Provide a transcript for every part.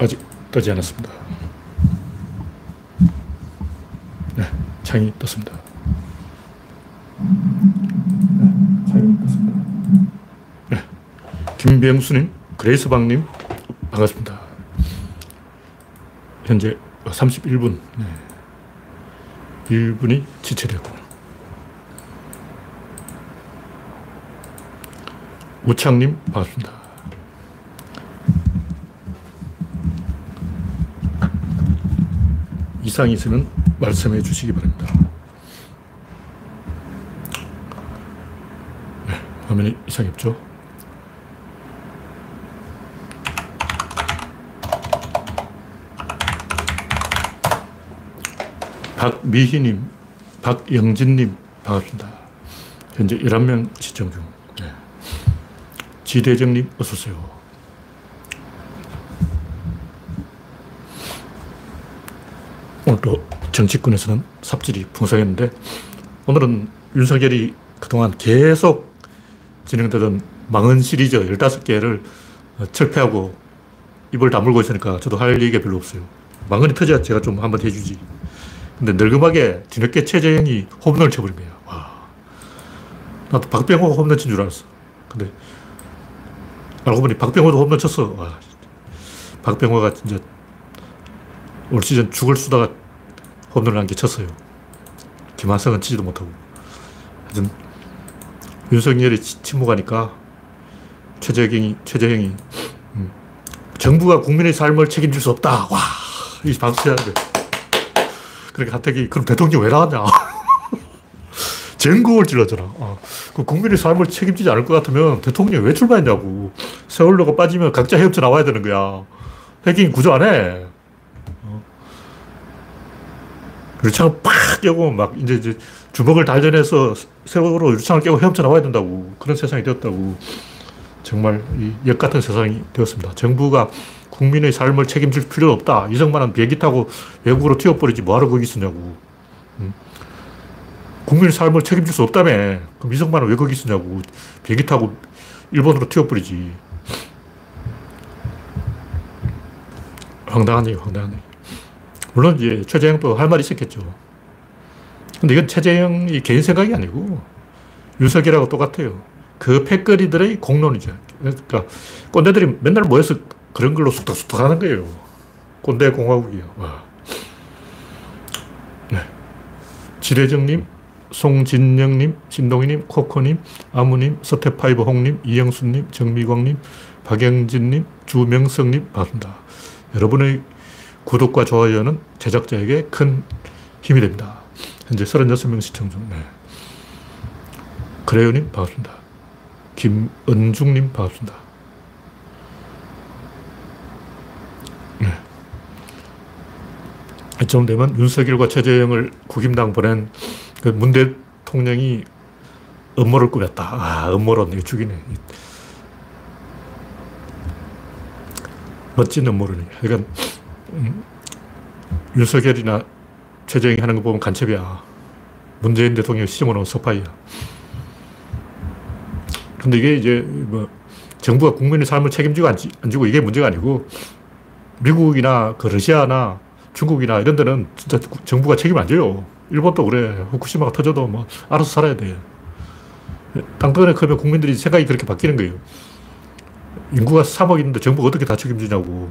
아직 뜨지 않았습니다. 네, 창이 떴습니다. 네, 창이 떴습니다. 네, 김병수님, 그레이스방님, 반갑습니다. 현재 31분. 네. 1분이 지체되고. 우창님, 반갑습니다. 이상이 있으면 말씀해 주시기 바랍니다. 네, 화면에 이상이 없죠? 박미희님, 박영진님, 반갑습니다. 현재 11명 시청 중. 네. 지대정님, 어서오세요. 오늘도 정치권에서는 삽질이 풍성했는데, 오늘은 윤석열이 그동안 계속 진행되던 망언 시리즈 15개를 철폐하고 입을 다물고 있으니까 저도 할 얘기가 별로 없어요. 망언이 터져야 제가 좀 한번 해주지. 근데 늙음하게 뒤늦게 최재형이 홈런을 쳐버린 거야. 와. 나도 박병호가 홈런 친 줄 알았어. 근데 알고 보니 박병호도 홈런 쳤어. 와. 박병호가 진짜 올 시즌 죽을 수다가 홈런을 한 개 쳤어요. 김한성은 치지도 못하고. 하여튼 윤석열이 침묵하니까 최재형이, 최재형이 음, 정부가 국민의 삶을 책임질 수 없다. 와, 이 박수해야 돼. 그러니까 하택이 그럼 대통령 왜 나왔냐? 전국을 찔렀잖아. 어. 그 국민의 삶을 책임지지 않을 것 같으면 대통령이 왜 출마했냐고. 세월호가 빠지면 각자 헤엄쳐 나와야 되는 거야. 해킹 구조 안 해. 어. 유창을 팍 깨고 막 이제, 이제 주먹을 달전해서 세월호 유창을 깨고 헤엄쳐 나와야 된다고. 그런 세상이 되었다고. 정말 역 같은 세상이 되었습니다. 정부가 국민의 삶을 책임질 필요는 없다. 이승만은 비행기 타고 외국으로 튀어버리지 뭐하러 거기 있으냐고. 음. 국민의 삶을 책임질 수 없다며. 그럼 이승만은 왜 거기 있으냐고. 비행기 타고 일본으로 튀어버리지. 황당한 얘기. 물론 이제 최재형도 할 말이 있었겠죠. 근데 이건 최재형이 개인 생각이 아니고 윤석열하고 똑같아요. 그 패거리들의 공론이죠. 그러니까 꼰대들이 맨날 모여서 그런 걸로 쑥덕쑥덕 하는 거예요. 꼰대 공화국이요. 와. 네. 지대정님, 송진영님, 신동희님, 코코님, 아무님, 서태파이브 홍님, 이영수님, 정미광님, 박영진님, 주명성님, 반갑습니다. 여러분의 구독과 좋아요는 제작자에게 큰 힘이 됩니다. 현재 36명 시청 중. 네. 그래요님, 반갑습니다. 김은중님, 반갑습니다. 이쯤 되면 윤석열과 최재형을 국임당 보낸 그 문 대통령이 음모를 꾸몄다. 아, 음모론, 이거 죽이네. 멋진 음모론이야. 그러니까, 음, 윤석열이나 최재형이 하는 거 보면 간첩이야. 문재인 대통령 시점으로 서파이야. 근데 이게 이제 뭐, 정부가 국민의 삶을 책임지고 안, 지고 이게 문제가 아니고, 미국이나 그 러시아나 중국이나 이런 데는 진짜 정부가 책임 안 져요. 일본도 그래. 후쿠시마가 터져도 뭐 알아서 살아야 돼. 땅덩어리 크면 국민들이 생각이 그렇게 바뀌는 거예요. 인구가 3억 있는데 정부가 어떻게 다 책임지냐고.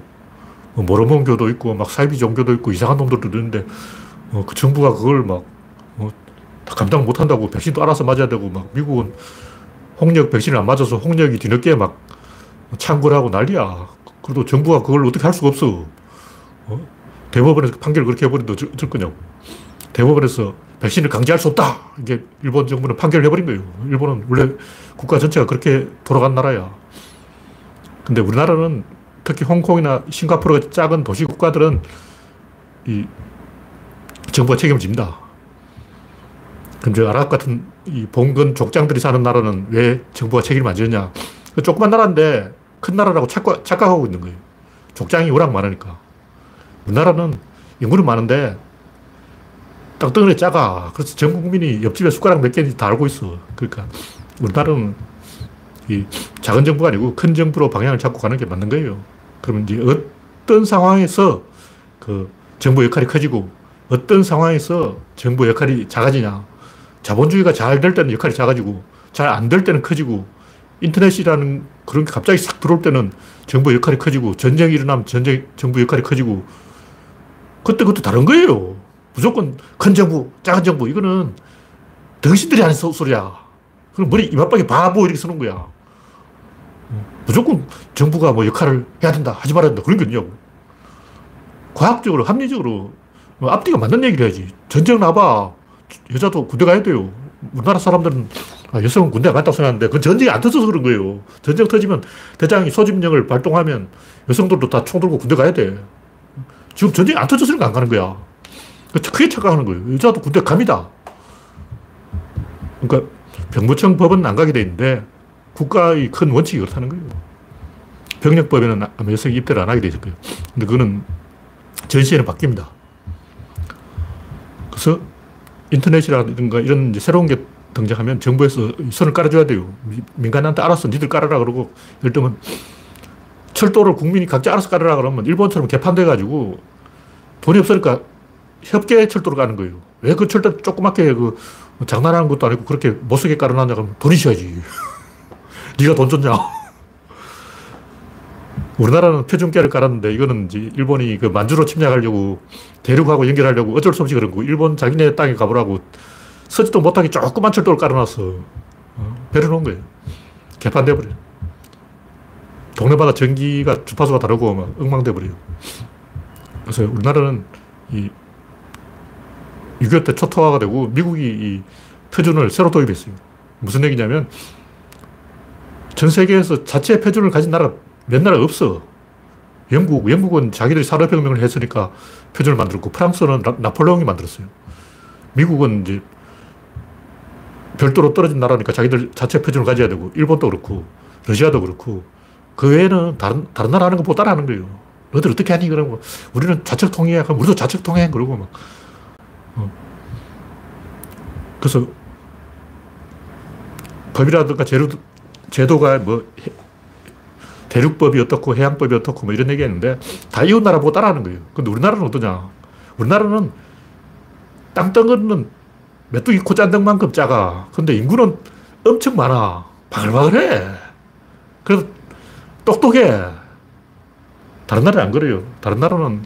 뭐 모르몬 교도 있고 막 사이비 종교도 있고 이상한 놈들도 있는데 어, 그 정부가 그걸 막 어, 감당 못 한다고 백신도 알아서 맞아야 되고 막 미국은 홍역 백신을 안 맞아서 홍역이 뒤늦게 막 창궐하고 난리야. 그래도 정부가 그걸 어떻게 할 수가 없어. 어? 대법원에서 판결을 그렇게 해버린다 어쩔 거냐고. 대법원에서 백신을 강제할 수 없다. 이게 일본 정부는 판결을 해버린 거예요. 일본은 원래 국가 전체가 그렇게 돌아간 나라야. 근데 우리나라는 특히 홍콩이나 싱가포르 같은 작은 도시 국가들은 이 정부가 책임을 집니다. 그럼 저 아랍 같은 이 봉건 족장들이 사는 나라는 왜 정부가 책임을 안 지느냐. 조그만 나라인데 큰 나라라고 착각, 착각하고 있는 거예요. 족장이 워낙 많으니까. 우리나라는 인구는 많은데 땅덩어리 작아. 그래서 전 국민이 옆집에 숟가락 몇 개인지 다 알고 있어. 그러니까 우리나라는 이 작은 정부가 아니고 큰 정부로 방향을 잡고 가는 게 맞는 거예요. 그러면 이제 어떤 상황에서 그 정부 역할이 커지고 어떤 상황에서 정부 역할이 작아지냐. 자본주의가 잘 될 때는 역할이 작아지고 잘 안 될 때는 커지고 인터넷이라는 그런 게 갑자기 싹 들어올 때는 정부 역할이 커지고 전쟁이 일어나면 전쟁, 정부 역할이 커지고 그때 그것도 다른 거예요. 무조건 큰 정부, 작은 정부 이거는 당신들이 하는 소리야. 그럼 머리 이마박에 바보 이렇게 쓰는 거야. 무조건 정부가 뭐 역할을 해야 된다, 하지 말아야 된다 그런 게 없냐고. 과학적으로, 합리적으로 뭐 앞뒤가 맞는 얘기를 해야지. 전쟁 나봐. 여자도 군대 가야 돼요. 우리나라 사람들은 아, 여성은 군대 안 갔다고 생각하는데 그건 전쟁이 안 터져서 그런 거예요. 전쟁 터지면 대장이 소집령을 발동하면 여성들도 다 총 들고 군대 가야 돼. 지금 전쟁이 안 터져서 안 가는 거야. 크게 착각하는 거예요. 여자도 군대 갑니다. 그러니까 병무청 법은 안 가게 돼 있는데 국가의 큰 원칙이 그렇다는 거예요. 병력법에는 여성이 입대를 안 하게 거예요. 근데 그거는 전시에는 바뀝니다. 그래서 인터넷이라든가 이런 새로운 게 등장하면 정부에서 선을 깔아줘야 돼요. 민간한테 알아서 니들 깔아라 그러고 예를 들면 철도를 국민이 각자 알아서 깔아라 그러면 일본처럼 개판돼가지고 돈이 없으니까 협계 철도를 가는 거예요. 왜 그 철도 조그맣게 그 장난하는 것도 아니고 그렇게 못쓰게 깔아놨냐 그러면 돈이 줘야지. 네가 돈 줬냐? 우리나라는 표준계를 깔았는데 이거는 이제 일본이 그 만주로 침략하려고 대륙하고 연결하려고 어쩔 수 없이 그런 거. 일본 자기네 땅에 가보라고 서지도 못하게 조그만 철도를 깔아놨어. 어? 배려놓은 거예요. 개판돼버려. 동네마다 전기가 주파수가 다르고 막 엉망돼버려요. 그래서 우리나라는 이 6.25 때 초토화가 되고 미국이 이 표준을 새로 도입했어요. 무슨 얘기냐면 전 세계에서 자체 표준을 가진 나라 몇 나라 없어. 영국, 영국은 자기들이 산업혁명을 했으니까 표준을 만들었고, 프랑스는 나, 폴레옹이 만들었어요. 미국은 이제 별도로 떨어진 나라니까 자기들 자체 표준을 가져야 되고, 일본도 그렇고, 러시아도 그렇고, 그 외에는 다른, 다른 나라 하는 거 보고 따라하는 거예요. 너희들 어떻게 하니? 그러고, 우리는 좌측 통행, 그럼 우리도 좌측 통행, 그러고 막. 어. 그래서, 법이라든가 제도, 제도가 뭐, 대륙법이 어떻고 해양법이 어떻고 뭐 이런 얘기 했는데 다 이웃 나라 보고 따라하는 거예요. 근데 우리나라는 어떠냐? 우리나라는 땅덩어리는 메뚜기 코짠등만큼 작아. 근데 인구는 엄청 많아. 바글바글해. 그래서 똑똑해. 다른 나라는 안 그래요. 다른 나라는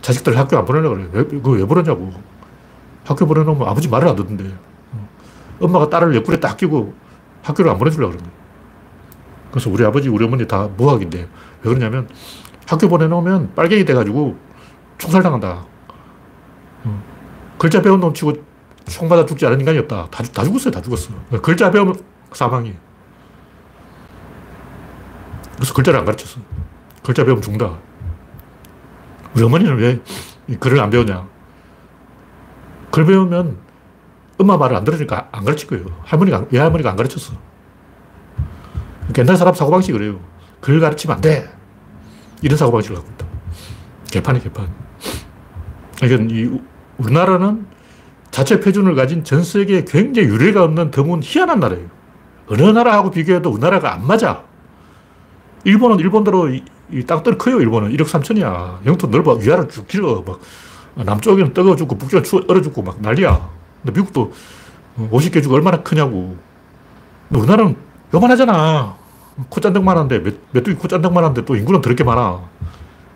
자식들 학교 안 보내려고 그래요. 왜, 그거 왜 보내냐고. 학교 보내놓으면 아버지 말을 안 듣는데. 엄마가 딸을 옆구리에 딱 끼고 학교를 안 보내주려고 그러는 거예요. 그래서 우리 아버지, 우리 어머니 다 무학인데 왜 그러냐면 학교 보내놓으면 빨갱이 돼가지고 총살당한다. 어. 글자 배운 놈 치고 총 맞아 죽지 않은 인간이 없다. 다, 다 죽었어요. 다 죽었어. 글자 배우면 사망이. 그래서 글자를 안 가르쳤어. 글자 배우면 죽는다. 우리 어머니는 왜 글을 안 배우냐. 글 배우면 엄마 말을 안 들으니까 안 가르칠 거예요. 할머니가, 외할머니가 안 가르쳤어. 옛날 사람 사고방식이 그래요. 글 가르치면 안 돼. 이런 사고방식을 갖고 있다. 개판이 개판. 그러니까 이 우리나라는 자체 표준을 가진 전 세계에 굉장히 유례가 없는 드문 희한한 나라예요. 어느 나라하고 비교해도 우리나라가 안 맞아. 일본은 일본대로 이, 이 땅덩이 커요, 일본은. 1억 3천이야. 영토 넓어. 위아래 쭉 길어. 막, 남쪽에는 떠어 죽고, 북쪽은 추워, 얼어 죽고 막 난리야. 근데 미국도 50개 주고 얼마나 크냐고. 근데 우리나라는 요만하잖아. 코짠등만 한데, 몇, 메뚜기 코짠등만 한데 또 인구는 더럽게 많아.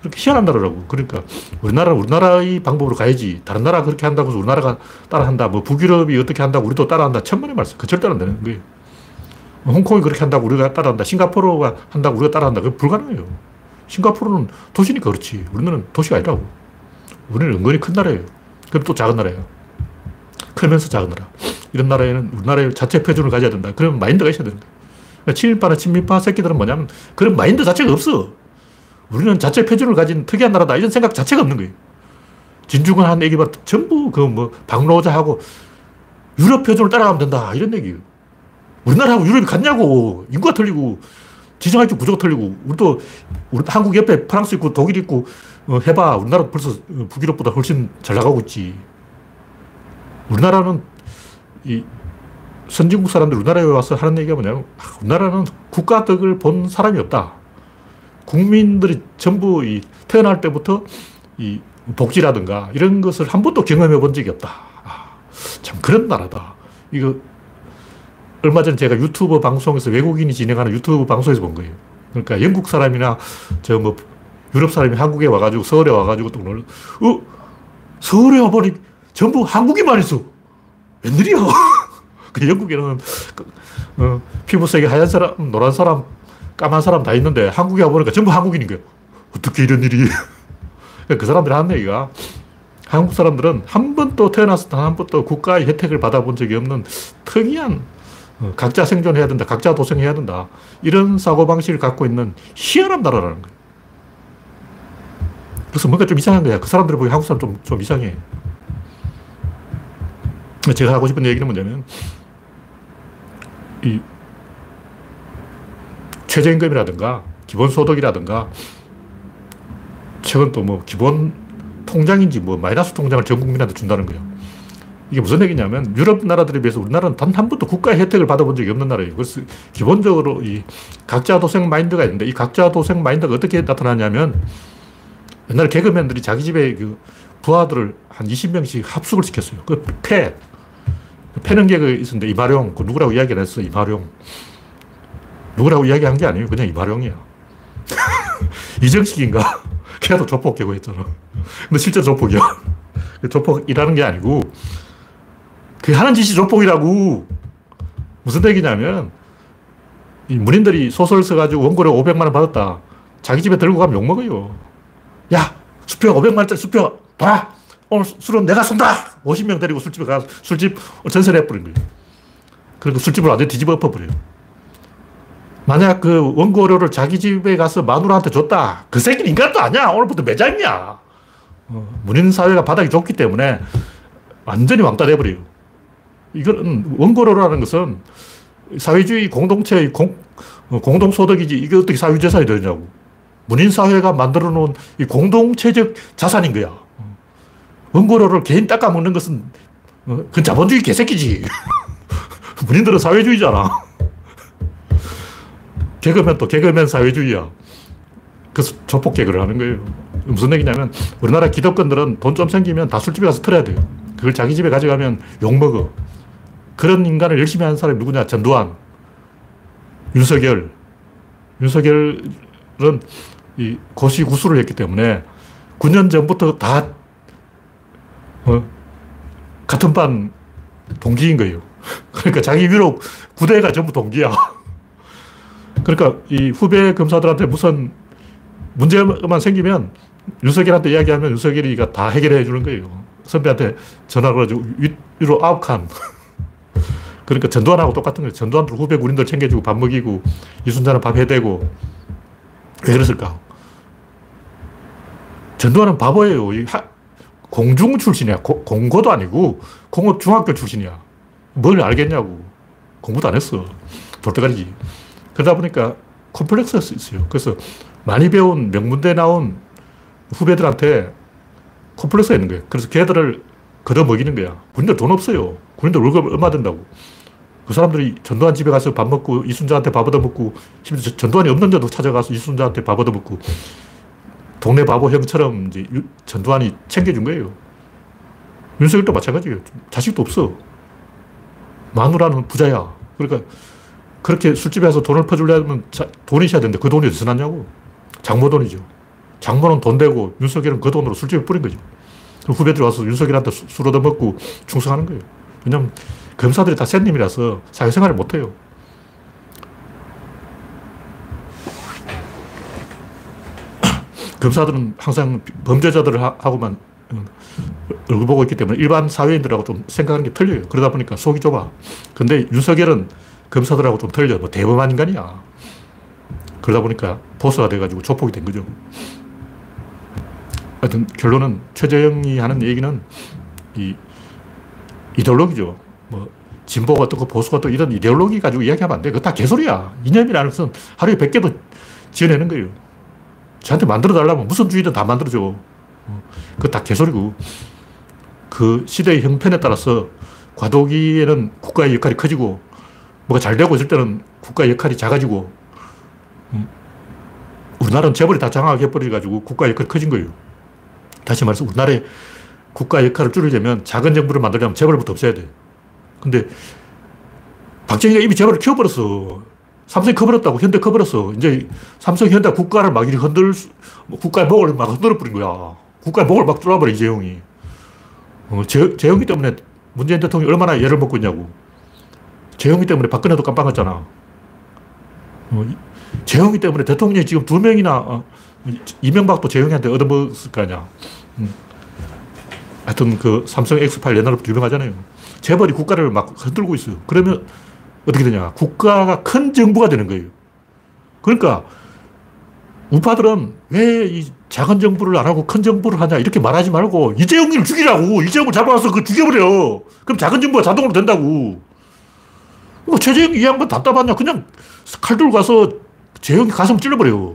그렇게 희한한 나라라고. 그러니까 우리나라 우리나라의 방법으로 가야지. 다른 나라 그렇게 한다고 해서 우리나라가 따라한다. 뭐 북유럽이 어떻게 한다고 우리도 따라한다. 천만의 말씀. 그 절대로 안 되는 거예요. 홍콩이 그렇게 한다고 우리가 따라한다. 싱가포르가 한다고 우리가 따라한다. 그건 불가능해요. 싱가포르는 도시니까 그렇지. 우리는 도시가 아니라고. 우리는 은근히 큰 나라예요. 그럼 또 작은 나라예요. 크면서 작은 나라. 이런 나라에는 우리나라의 자체 표준을 가져야 된다. 그러면 마인드가 있어야 된다. 그러니까 친일파나 친미파 새끼들은 뭐냐면 그런 마인드 자체가 없어. 우리는 자체 표준을 가진 특이한 나라다. 이런 생각 자체가 없는 거예요. 진중권 한 얘기 봐. 전부 그 뭐 박노자하고 유럽 표준을 따라가면 된다. 이런 얘기예요. 우리나라하고 유럽이 같냐고. 인구가 틀리고 지정학적 구조가 틀리고 우리도 우리 한국 옆에 프랑스 있고 독일 있고 어, 해봐. 우리나라 벌써 북유럽보다 훨씬 잘 나가고 있지. 우리나라는 이 선진국 사람들 우리나라에 와서 하는 얘기가 뭐냐면 아, 우리나라는 국가 덕을 본 사람이 없다. 국민들이 전부 이 태어날 때부터 이 복지라든가 이런 것을 한 번도 경험해 본 적이 없다. 아, 참 그런 나라다. 이거 얼마 전에 제가 유튜브 방송에서 외국인이 진행하는 유튜브 방송에서 본 거예요. 그러니까 영국 사람이나 저 뭐 유럽 사람이 한국에 와가지고 서울에 와가지고 또 놀라, 어? 서울에 와보니 전부 한국인만 있어. 웬일이야? 그 영국에는 그, 어, 피부색이 하얀 사람, 노란 사람, 까만 사람 다 있는데 한국에 와보니까 전부 한국인인 거예요. 어떻게 이런 일이. 그 사람들이 하는 얘기가 한국 사람들은 한 번도 태어나서 단 한 번도 국가의 혜택을 받아본 적이 없는 특이한 어, 각자 생존해야 된다. 각자 도생해야 된다. 이런 사고방식을 갖고 있는 희한한 나라라는 거예요. 그래서 뭔가 좀 이상한 거야. 그 사람들이 보기 한국 사람 좀, 좀 이상해. 제가 하고 싶은 얘기는 뭐냐면, 이 최저임금이라든가 기본소득이라든가 최근 또 뭐 기본 통장인지 뭐 마이너스 통장을 전 국민한테 준다는 거예요. 이게 무슨 얘기냐면 유럽 나라들에 비해서 우리나라는 단 한 번도 국가의 혜택을 받아본 적이 없는 나라예요. 그래서 기본적으로 이 각자 도생 마인드가 있는데 이 각자 도생 마인드가 어떻게 나타나냐면 옛날에 개그맨들이 자기 집에 그 부하들을 한 20명씩 합숙을 시켰어요. 그 패. 패는 개그 있었는데 이마룡. 그 누구라고 이야기 안 했어. 이마룡. 누구라고 이야기한 게 아니에요. 그냥 이마룡이야. 이정식인가? 걔도 조폭 개고 했잖아. 근데 실제 조폭이야. 그 조폭이라는 게 아니고 그 하는 짓이 조폭이라고. 무슨 얘기냐면, 이 문인들이 소설 써가지고 원고료 500만 원 받았다. 자기 집에 들고 가면 욕먹어요. 야, 수표 500만 원짜리 수표 봐! 오늘 술은 내가 쏜다! 50명 데리고 술집에 가서 술집 전설해 버린 거예요. 그리고 술집을 완전 뒤집어 엎어버려요. 만약 그 원고료를 자기 집에 가서 마누라한테 줬다. 그 새끼는 인간도 아니야. 오늘부터 매장이야. 어, 문인 사회가 바닥이 좁기 때문에 완전히 왕따 돼버려요. 이건 원고료라는 것은 사회주의 공동체의 공, 어, 공동소득이지 이게 어떻게 사회재산이 되냐고. 문인 사회가 만들어 놓은 이 공동체적 자산인 거야. 원고료를 개인 닦아먹는 것은 어, 그건 자본주의 개새끼지. 문인들은 사회주의잖아. 개그맨 또 개그맨 사회주의야. 그래서 조폭 개그를 하는 거예요. 무슨 얘기냐면 우리나라 기득권들은 돈 좀 생기면 다 술집에 가서 털어야 돼요. 그걸 자기 집에 가져가면 욕먹어. 그런 인간을 열심히 하는 사람이 누구냐? 전두환, 윤석열. 윤석열은 이 고시구수를 했기 때문에 9년 전부터 다 어, 같은 반 동기인 거예요. 그러니까 자기 위로 구대가 전부 동기야. 그러니까 이 후배 검사들한테 무슨 문제만 생기면 윤석열한테 이야기하면 윤석열이가 다 해결해 주는 거예요. 선배한테 전화 걸어가지고 위로 아홉 칸. 그러니까 전두환하고 똑같은 거예요. 전두환도 후배 군인들 챙겨주고 밥 먹이고 이순자는 밥 해대고 왜 그랬을까? 전두환은 바보예요. 공중 출신이야. 고, 공고도 아니고 공업 중학교 출신이야. 뭘 알겠냐고. 공부도 안 했어. 돌대가리지. 그러다 보니까 콤플렉스가 있어요. 그래서 많이 배운 명문대 나온 후배들한테 콤플렉스가 있는 거예요. 그래서 걔들을 걷어먹이는 거야. 군인들 돈 없어요. 군인들 월급 얼마 든다고. 그 사람들이 전두환 집에 가서 밥 먹고 이순자한테 밥 얻어먹고 심지어 전두환이 없는 데도 찾아가서 이순자한테 밥 얻어먹고 동네 바보 형처럼 이제 전두환이 챙겨준 거예요. 윤석열도 마찬가지예요. 자식도 없어. 마누라는 부자야. 그러니까 그렇게 술집에 서 돈을 퍼주려면 돈이 있어야 되는데 그 돈이 어디서 났냐고. 장모 돈이죠. 장모는 돈 되고 윤석열은 그 돈으로 술집에 뿌린 거죠. 후배들이 와서 윤석열한테 술 얻어먹고 충성하는 거예요. 왜냐면 검사들이 다 샌님이라서 사회생활을 못해요. 검사들은 항상 범죄자들을 하고만 어, 얼굴 보고 있기 때문에 일반 사회인들하고 좀 생각하는 게 틀려요. 그러다 보니까 속이 좁아. 근데 윤석열은 검사들하고 좀 틀려. 뭐 대범한 인간이야. 그러다 보니까 보스가 돼가지고 조폭이 된 거죠. 하여튼 결론은 최재형이 하는 얘기는 이 이데올로기죠. 뭐 진보가 어떻고 보수가 어떻고 이런 이데올로기 가지고 이야기하면 안 돼. 그거 다 개소리야. 이념이라는 것은 하루에 100개도 지어내는 거예요. 저한테 만들어 달라면 무슨 주의든 다 만들어줘. 어, 그거 다 개소리고. 그 시대의 형편에 따라서 과도기에는 국가의 역할이 커지고 뭐가 잘 되고 있을 때는 국가의 역할이 작아지고 음, 우리나라는 재벌이 다 장악해버려가지고 국가 역할이 커진 거예요. 다시 말해서 우리나라의 국가 역할을 줄이려면 작은 정부를 만들려면 재벌부터 없애야 돼. 근데 박정희가 이미 재벌을 키워버렸어. 삼성이 커버렸다고, 현대 커버렸어. 이제 삼성, 현대 국가를 막 이렇게 흔들, 뭐 국가의 목을 막 흔들어 버린 거야. 국가의 목을 막 뚫어버려, 이재용이. 어, 재, 재용이 때문에 문재인 대통령이 얼마나 예를 먹고 있냐고. 재용이 때문에 박근혜도 깜빡했잖아. 어, 재용이 때문에 대통령이 지금 두 명이나, 어, 이명박도 재용이한테 얻어먹었을 거 아니야. 음. 하여튼 그 삼성 X8 옛날부터 유명하잖아요. 재벌이 국가를 막 흔들고 있어요. 그러면 어떻게 되냐. 국가가 큰 정부가 되는 거예요. 그러니까 우파들은 왜 이 작은 정부를 안 하고 큰 정부를 하냐? 이렇게 말하지 말고 이재용이를 죽이라고. 이재용을 잡아와서 그 죽여버려. 그럼 작은 정부가 자동으로 된다고. 뭐 최재형 이 양반 답답하냐? 그냥 칼 들고 가서 재형이 가슴 찔러버려.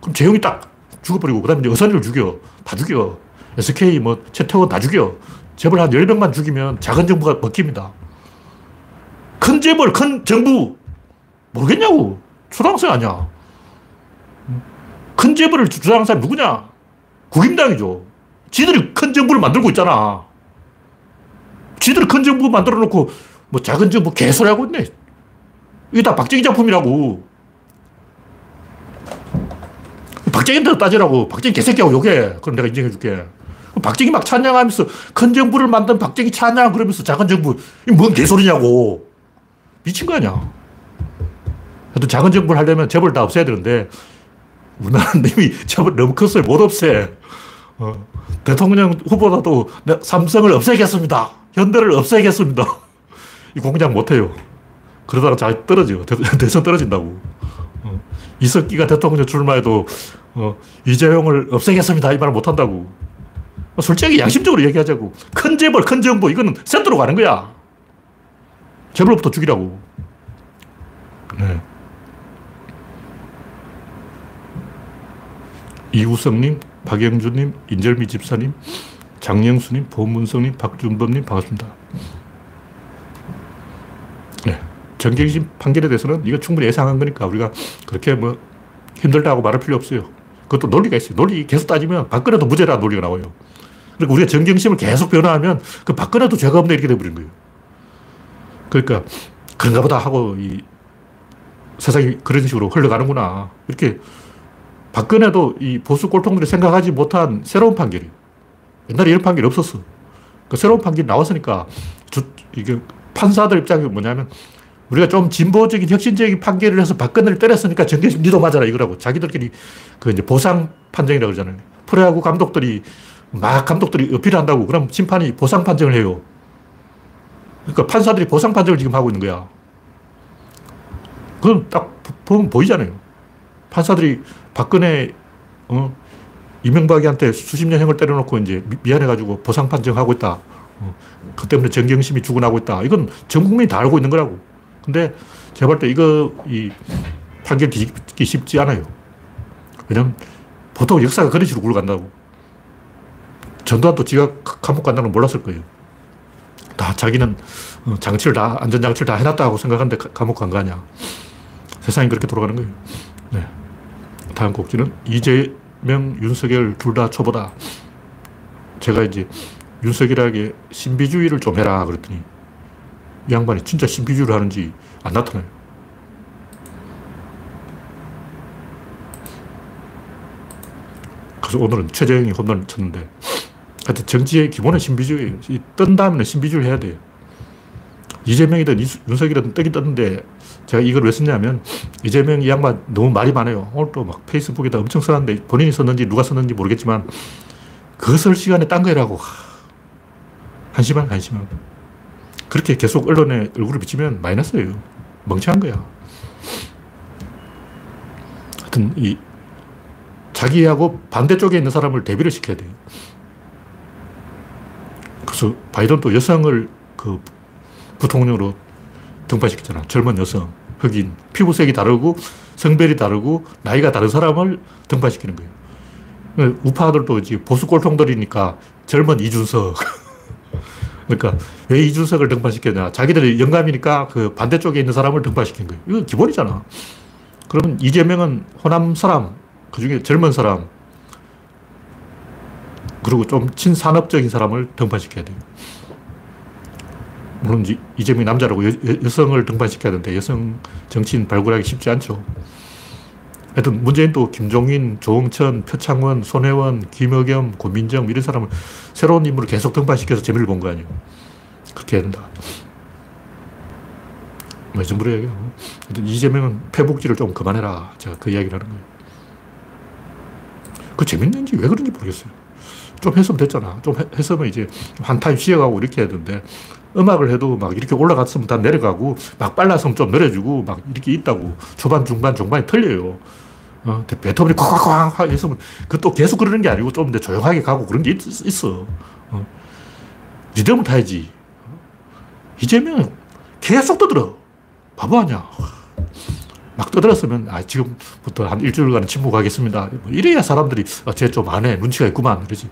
그럼 재형이 딱 죽어버리고 그 다음에 이제 어선이를 죽여. 다 죽여. SK 뭐 최태원 다 죽여. 재벌 한 10명만 죽이면 작은 정부가 먹힙니다 큰 재벌, 큰 정부. 모르겠냐고. 초등학생 아니야. 큰 재벌을 주장하는 사람이 누구냐? 국임당이죠. 지들이 큰 정부를 만들고 있잖아. 지들이 큰 정부 만들어 놓고 뭐 작은 정부 개소리 하고 있네. 이게 다 박정희 작품이라고. 박정희한테 따지라고. 박정희 개새끼하고 욕해. 그럼 내가 인정해 줄게. 박정희 막 찬양하면서 큰 정부를 만든 박정희 찬양 그러면서 작은 정부. 이게 뭔 개소리냐고. 미친 거 아니야. 하여튼 작은 정부를 하려면 재벌 다 없애야 되는데, 우리나라는 이미 재벌 너무 컸어요. 못 없애. 어, 대통령 후보라도 삼성을 없애겠습니다. 현대를 없애겠습니다. 이 공장 못해요. 그러다가 잘 떨어져요. 대 선 떨어진다고. 어, 이석기가 대통령 출마해도 어, 이재용을 없애겠습니다. 이 말을 못한다고. 솔직히 양심적으로 얘기하자고. 큰 재벌, 큰 정부, 이거는 센터로 가는 거야. 재벌부터 죽이라고. 네. 이우성님, 박영준님, 인절미 집사님, 장영수님, 보문성님, 박준범님 반갑습니다. 네. 정경심 판결에 대해서는 이거 충분히 예상한 거니까 우리가 그렇게 뭐 힘들다고 말할 필요 없어요. 그것도 논리가 있어요. 논리 계속 따지면 박근혜도 무죄라 논리가 나와요. 그리고 우리가 정경심을 계속 변화하면 그 박근혜도 죄가 없네 이렇게 돼버린 거예요. 그러니까 그런가 보다 하고 이 세상이 그런 식으로 흘러가는구나. 이렇게 박근혜도 이 보수 꼴통들이 생각하지 못한 새로운 판결이에요. 옛날에 이런 판결이 없었어. 그 새로운 판결이 나왔으니까 주, 이게 판사들 입장이 뭐냐면 우리가 좀 진보적인 혁신적인 판결을 해서 박근혜를 때렸으니까 정계심 니도 맞아라 이거라고. 자기들끼리 그 이제 보상 판정이라고 그러잖아요. 프로야구 감독들이 막 감독들이 어필한다고 그럼 심판이 보상 판정을 해요. 그러니까 판사들이 보상 판정을 지금 하고 있는 거야. 그건 딱 보면 보이잖아요. 판사들이 박근혜, 어, 이명박이한테 수십 년 형을 때려놓고 이제 미안해가지고 보상 판정하고 있다. 어, 그 때문에 정경심이 죽어나고 있다. 이건 전 국민이 다 알고 있는 거라고. 근데 제가 볼 때 이거, 이 판결 뒤집기 쉽지 않아요. 왜냐면 보통 역사가 그런 식으로 굴러간다고. 전두환도 지가 감옥 간다는 걸 몰랐을 거예요. 다 자기는 어, 장치를 다, 안전장치를 다 해놨다고 생각하는데 감옥 간 거 아니야. 세상이 그렇게 돌아가는 거예요. 네. 다음 곡지는 이재명, 윤석열 둘 다 초보다. 제가 이제 윤석열에게 신비주의를 좀 해라 그랬더니 이 양반이 진짜 신비주의를 하는지 안 나타나요. 그래서 오늘은 최재형이 홈런을 쳤는데 하여튼 정치의 기본은 신비주의예요. 뜬 다음에는 신비주의를 해야 돼요. 이재명이든 윤석이든 뜨긴 떴는데 제가 이걸 왜 썼냐면 이재명 이 양반 너무 말이 많아요. 오늘 또막 페이스북에다 엄청 써놨는데 본인이 썼는지 누가 썼는지 모르겠지만 그쓸 시간에 딴 거라고. 한심한, 한심한. 그렇게 계속 언론에 얼굴을 비치면 마이너스예요. 멍청한 거야. 하여튼 이 자기하고 반대쪽에 있는 사람을 대비를 시켜야 돼요. 그래서 바이든도 여성을 그 부통령으로 등판시켰잖아. 젊은 여성, 흑인, 피부색이 다르고 성별이 다르고 나이가 다른 사람을 등판시키는 거예요. 우파들도 이제 보수 꼴통들이니까 젊은 이준석. 그러니까 왜 이준석을 등판시켰냐. 자기들이 영감이니까 그 반대쪽에 있는 사람을 등판시킨 거예요. 이거 기본이잖아. 그러면 이재명은 호남 사람, 그 중에 젊은 사람, 그리고 좀 친산업적인 사람을 등반시켜야 돼요. 물론 이재명이 남자라고 여, 성을 등반시켜야 되는데 여성 정치인 발굴하기 쉽지 않죠. 하여튼 문재인도 김종인, 조홍천, 표창원, 손혜원, 김의겸, 고민정 이런 사람을 새로운 인물을 계속 등반시켜서 재미를 본 거 아니에요. 그렇게 해야 된다. 뭐, 전부로 얘기하고. 이재명은 패복지를 좀 그만해라. 제가 그 이야기를 하는 거예요. 그 재밌는지 왜 그런지 모르겠어요. 좀 했으면 됐잖아. 좀 했으면 이제 한 타임 쉬어가고 이렇게 해야 되는데 음악을 해도 막 이렇게 올라갔으면 다 내려가고 막 빨랐으면 좀 느려지고 막 이렇게 있다고. 초반, 중반, 중반이 틀려요. 어, 베토벤이 콱콱콱 했으면 그것도 계속 그러는 게 아니고 좀 조용하게 가고 그런 게 있, 어 어. 리듬을 타야지. 이재명 계속 떠들어. 바보 아니야. 막 떠들었으면, 아, 지금부터 한 일주일간 침묵하겠습니다. 뭐 이래야 사람들이, 아, 쟤좀 안 해. 눈치가 있구만. 그러지.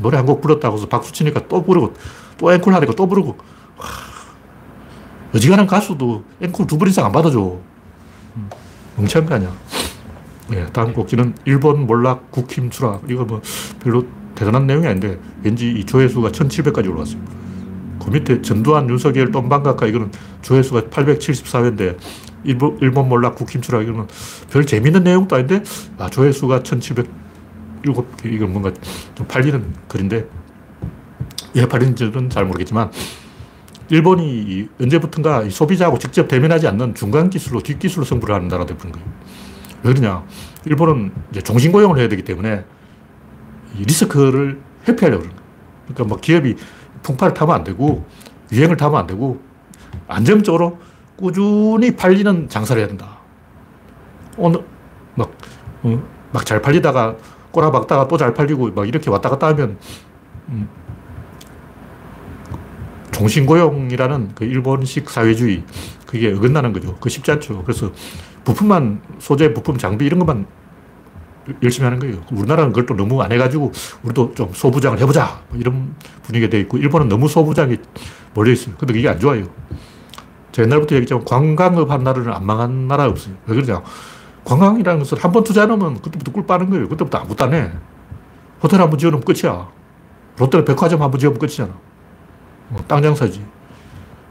노래 한 곡 불렀다고 해서 박수 치니까 또 부르고, 또 앵콜 하니까 또 부르고. 와, 어지간한 가수도 앵콜 두 번 이상 안 받아줘. 음, 멍청한 거 아니야. 네, 다음 곡지는 일본 몰락 국힘 추락. 이거 뭐 별로 대단한 내용이 아닌데, 왠지 이 조회수가 1700까지 올라갔어요. 그 밑에 전두환, 윤석열, 똥방각화 이거는 조회수가 874회인데, 일본, 일본 몰락 국힘 추락 이거는 별 재밌는 내용도 아닌데, 아, 조회수가 1707개. 이건 뭔가 좀 팔리는 글인데, 왜 팔리는지는 잘 모르겠지만, 일본이 언제부턴가 소비자하고 직접 대면하지 않는 중간 기술로, 뒷기술로 승부를 하는 나라가 되는 거예요. 왜 그러냐. 일본은 이제 종신고용을 해야 되기 때문에 리스크를 회피하려고 그러는 거예요. 그러니까 뭐 기업이 풍파를 타면 안 되고 유행을 타면 안 되고 안정적으로 꾸준히 팔리는 장사를 해야 된다. 오늘 막, 어, 막잘 팔리다가 꼬라박다가 또 잘 팔리고 막 이렇게 왔다 갔다 하면 음, 종신고용이라는 그 일본식 사회주의 그게 어긋나는 거죠. 그 쉽지 않죠. 그래서 부품만, 소재, 부품, 장비 이런 것만 열심히 하는 거예요. 우리나라는 그걸 또 너무 안 해가지고 우리도 좀 소부장을 해보자. 뭐 이런 분위기가 돼 있고 일본은 너무 소부장이 몰려 있어요. 근데 이게 안 좋아요. 제가 옛날부터 얘기했지만 관광업 한 나라는 안 망한 나라 없어요. 왜 그러냐. 관광이라는 것은 한 번 투자하면 그때부터 꿀 빠는 거예요. 그때부터 아무것도 안 해. 호텔 한 번 지어놓으면 끝이야. 롯데는 백화점 한 번 지어면 끝이잖아. 뭐, 땅 장사지.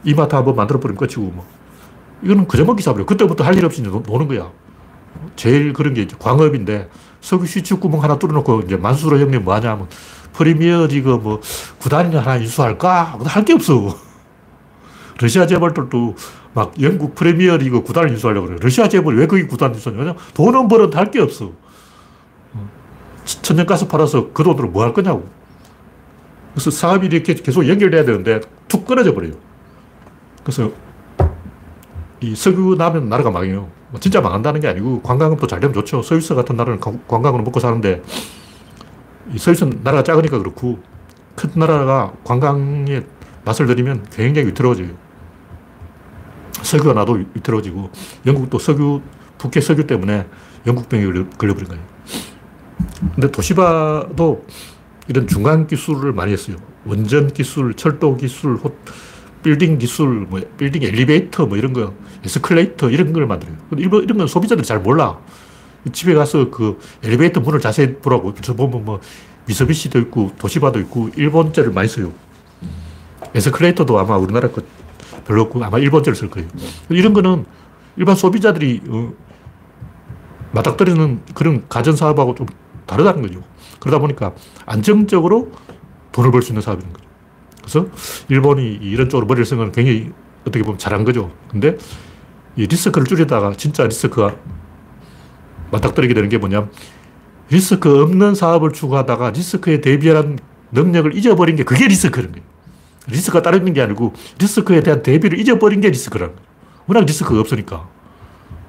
이마트 한 번 만들어버리면 끝이고 뭐. 이거는 그저 먹기 사버려. 그때부터 할 일 없이 노는 거야. 제일 그런 게 이제 광업인데 석유 시축 구멍 하나 뚫어놓고 이제 만수로 형님 뭐 하냐 하면 프리미어 리그 뭐 구단이나 하나 인수할까? 할 게 없어. 러시아 재벌들도 막 영국 프리미어 리그 구단을 인수하려고 그래. 러시아 재벌이 왜 거기 구단 인수하냐? 왜냐 돈은 벌어도 할 게 없어. 천연가스 팔아서 그 돈으로 뭐 할 거냐고. 그래서 사업이 이렇게 계속 연결돼야 되는데 툭 끊어져 버려요. 그래서 이 석유 나면 나라가 망해요. 뭐 진짜 망한다는 게 아니고 관광업도 잘 되면 좋죠. 서울서 같은 나라는 관광으로 먹고 사는데 이 서울서는 나라가 작으니까 그렇고 큰 나라가 관광에 맛을 들이면 굉장히 위태로워져요. 석유가 나도 위태로워지고 영국도 석유, 북해 석유 때문에 영국병에 걸려버린 거예요. 근데 도시바도 이런 중간 기술을 많이 했어요. 원전 기술, 철도 기술, 빌딩 기술, 뭐 빌딩 엘리베이터 뭐 이런 거, 에스컬레이터 이런 걸 만들어요. 이런, 이런 건 소비자들이 잘 몰라. 집에 가서 그 엘리베이터 문을 자세히 보라고. 저 보면 뭐 미쓰비시도 있고 도시바도 있고 일본제를 많이 써요. 에스컬레이터도 아마 우리나라 거 별로 없고 아마 일본제를 쓸 거예요. 이런 거는 일반 소비자들이 어, 맞닥뜨리는 그런 가전사업하고 좀 다르다는 거죠. 그러다 보니까 안정적으로 돈을 벌 수 있는 사업인 거죠. 그래서 일본이 이런 쪽으로 머리를 쓴 건 굉장히 어떻게 보면 잘한 거죠. 근데 이 리스크를 줄이다가 진짜 리스크가 맞닥뜨리게 되는 게 뭐냐면 리스크 없는 사업을 추구하다가 리스크에 대비하는 능력을 잊어버린 게 그게 리스크라는 거예요. 리스크가 따르는 게 아니고 리스크에 대한 대비를 잊어버린 게 거예요. 워낙 리스크가 없으니까.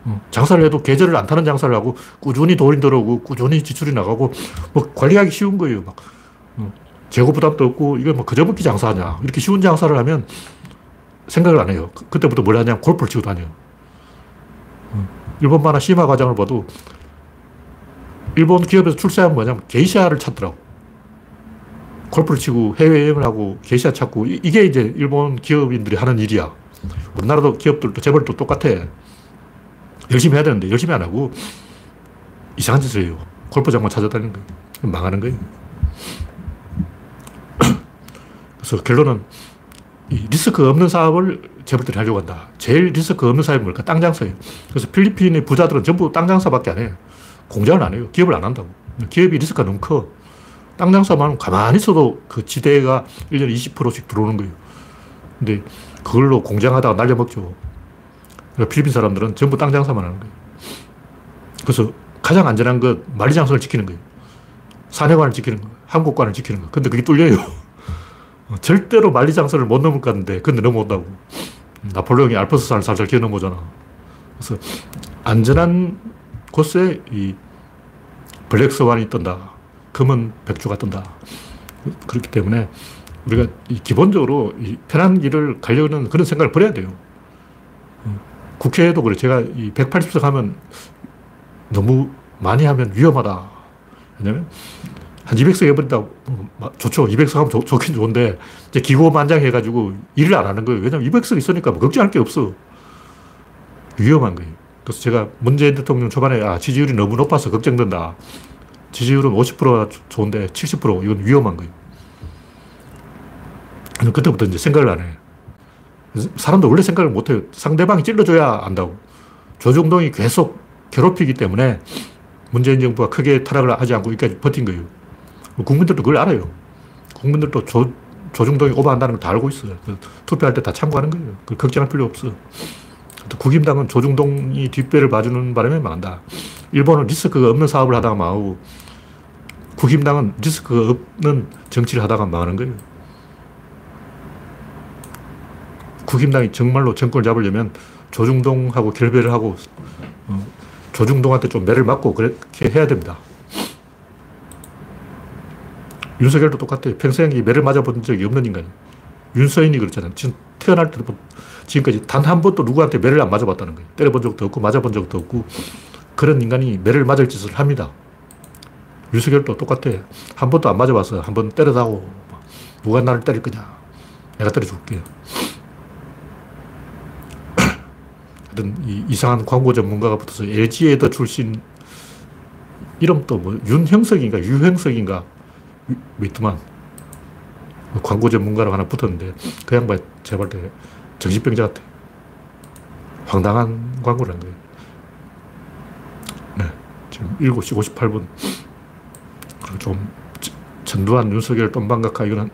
어, 장사를 해도 계절을 안 타는 장사를 하고 꾸준히 돈이 들어오고 꾸준히 지출이 나가고 뭐 관리하기 쉬운 거예요. 막 어, 재고 부담도 없고 이거 뭐 그저 먹기 장사하냐. 이렇게 쉬운 장사를 하면 생각을 안 해요. 그, 그때부터 뭘 하냐면 골프를 치고 다녀요. 어, 일본 만화 시마 과장을 봐도 일본 기업에서 출세한 뭐냐면 게이샤를 찾더라고. 골프를 치고 해외여행을 하고 게이샤 찾고 이게 이제 일본 기업인들이 하는 일이야. 우리나라도 기업들도 재벌도 똑같아. 열심히 해야 되는데 열심히 안 하고 이상한 짓을 해요. 골프장만 찾아다니는 거예요. 망하는 거예요. 그래서 결론은 리스크 없는 사업을 재벌들이 하려고 한다. 제일 리스크 없는 사업이 뭘까? 땅 장사예요. 그래서 필리핀의 부자들은 전부 땅 장사밖에 안 해요. 공장을 안 해요. 기업을 안 한다고. 기업이 리스크가 너무 커. 땅 장사만 가만히 있어도 그 지대가 1년에 20%씩 들어오는 거예요. 근데 그걸로 공장하다가 날려먹죠. 그러니까 필리핀 사람들은 전부 땅 장사만 하는 거예요. 그래서 가장 안전한 것, 만리장성을 지키는 거예요. 사내관을 지키는 거예요. 한국관을 지키는 거예요. 근데 그게 뚫려요. 절대로 만리장성을 못 넘을 것 같은데, 근데 넘어온다고. 나폴레옹이 알프스 산을 살살 기어 넘어오잖아. 그래서 안전한 곳에 이 블랙스완이 뜬다. 금은 백주가 뜬다. 그렇기 때문에 우리가 기본적으로 편한 길을 가려는 그런 생각을 버려야 돼요. 국회에도 그래. 제가 이 180석 하면 너무 많이 하면 위험하다. 왜냐면 한 200석 해버린다고 좋죠. 200석 하면 좋, 좋긴 좋은데 이제 기고만장 해가지고 일을 안 하는 거예요. 왜냐면 200석 있으니까 뭐 걱정할 게 없어. 위험한 거예요. 그래서 제가 문재인 대통령 초반에 아, 지지율이 너무 높아서 걱정된다. 지지율은 50%가 좋은데 70% 이건 위험한 거예요. 그때부터 이제 생각을 안 해. 사람도 원래 생각을 못 해요. 상대방이 찔러줘야 안다고. 조중동이 계속 괴롭히기 때문에 문재인 정부가 크게 타락을 하지 않고 여기까지 버틴 거예요. 국민들도 그걸 알아요. 국민들도 조, 조중동이 오버한다는 걸 다 알고 있어요. 투표할 때 다 참고하는 거예요. 그 걱정할 필요 없어. 국임당은 조중동이 뒷배를 봐주는 바람에 망한다. 일본은 리스크가 없는 사업을 하다가 망하고 국힘당은 리스크가 없는 정치를 하다가 망하는 거예요. 국힘당이 정말로 정권을 잡으려면 조중동하고 결별을 하고 어, 조중동한테 좀 매를 맞고 그렇게 해야 됩니다. 윤석열도 똑같아요. 평생에 매를 맞아본 적이 없는 인간이에요. 윤서인이 그렇잖아요. 지금 태어날 때부터 지금까지 단 한 번도 누구한테 매를 안 맞아봤다는 거예요. 때려본 적도 없고 맞아본 적도 없고 그런 인간이 매를 맞을 짓을 합니다. 윤석열도 똑같아. 한 번도 안 맞아봤어. 한 번 때려다고. 누가 나를 때릴 거냐. 내가 때려줄게. 하여튼 이 이상한 광고 전문가가 붙어서 LG에더 출신 이름도 뭐 윤형석인가 유형석인가 위트만 광고 전문가로 하나 붙었는데 그 양반 제발 때 정신병자 같아. 황당한 광고를 한 거예요. 네. 지금 7시 58분. 좀 전두환, 윤석열, 똥방각화 이거는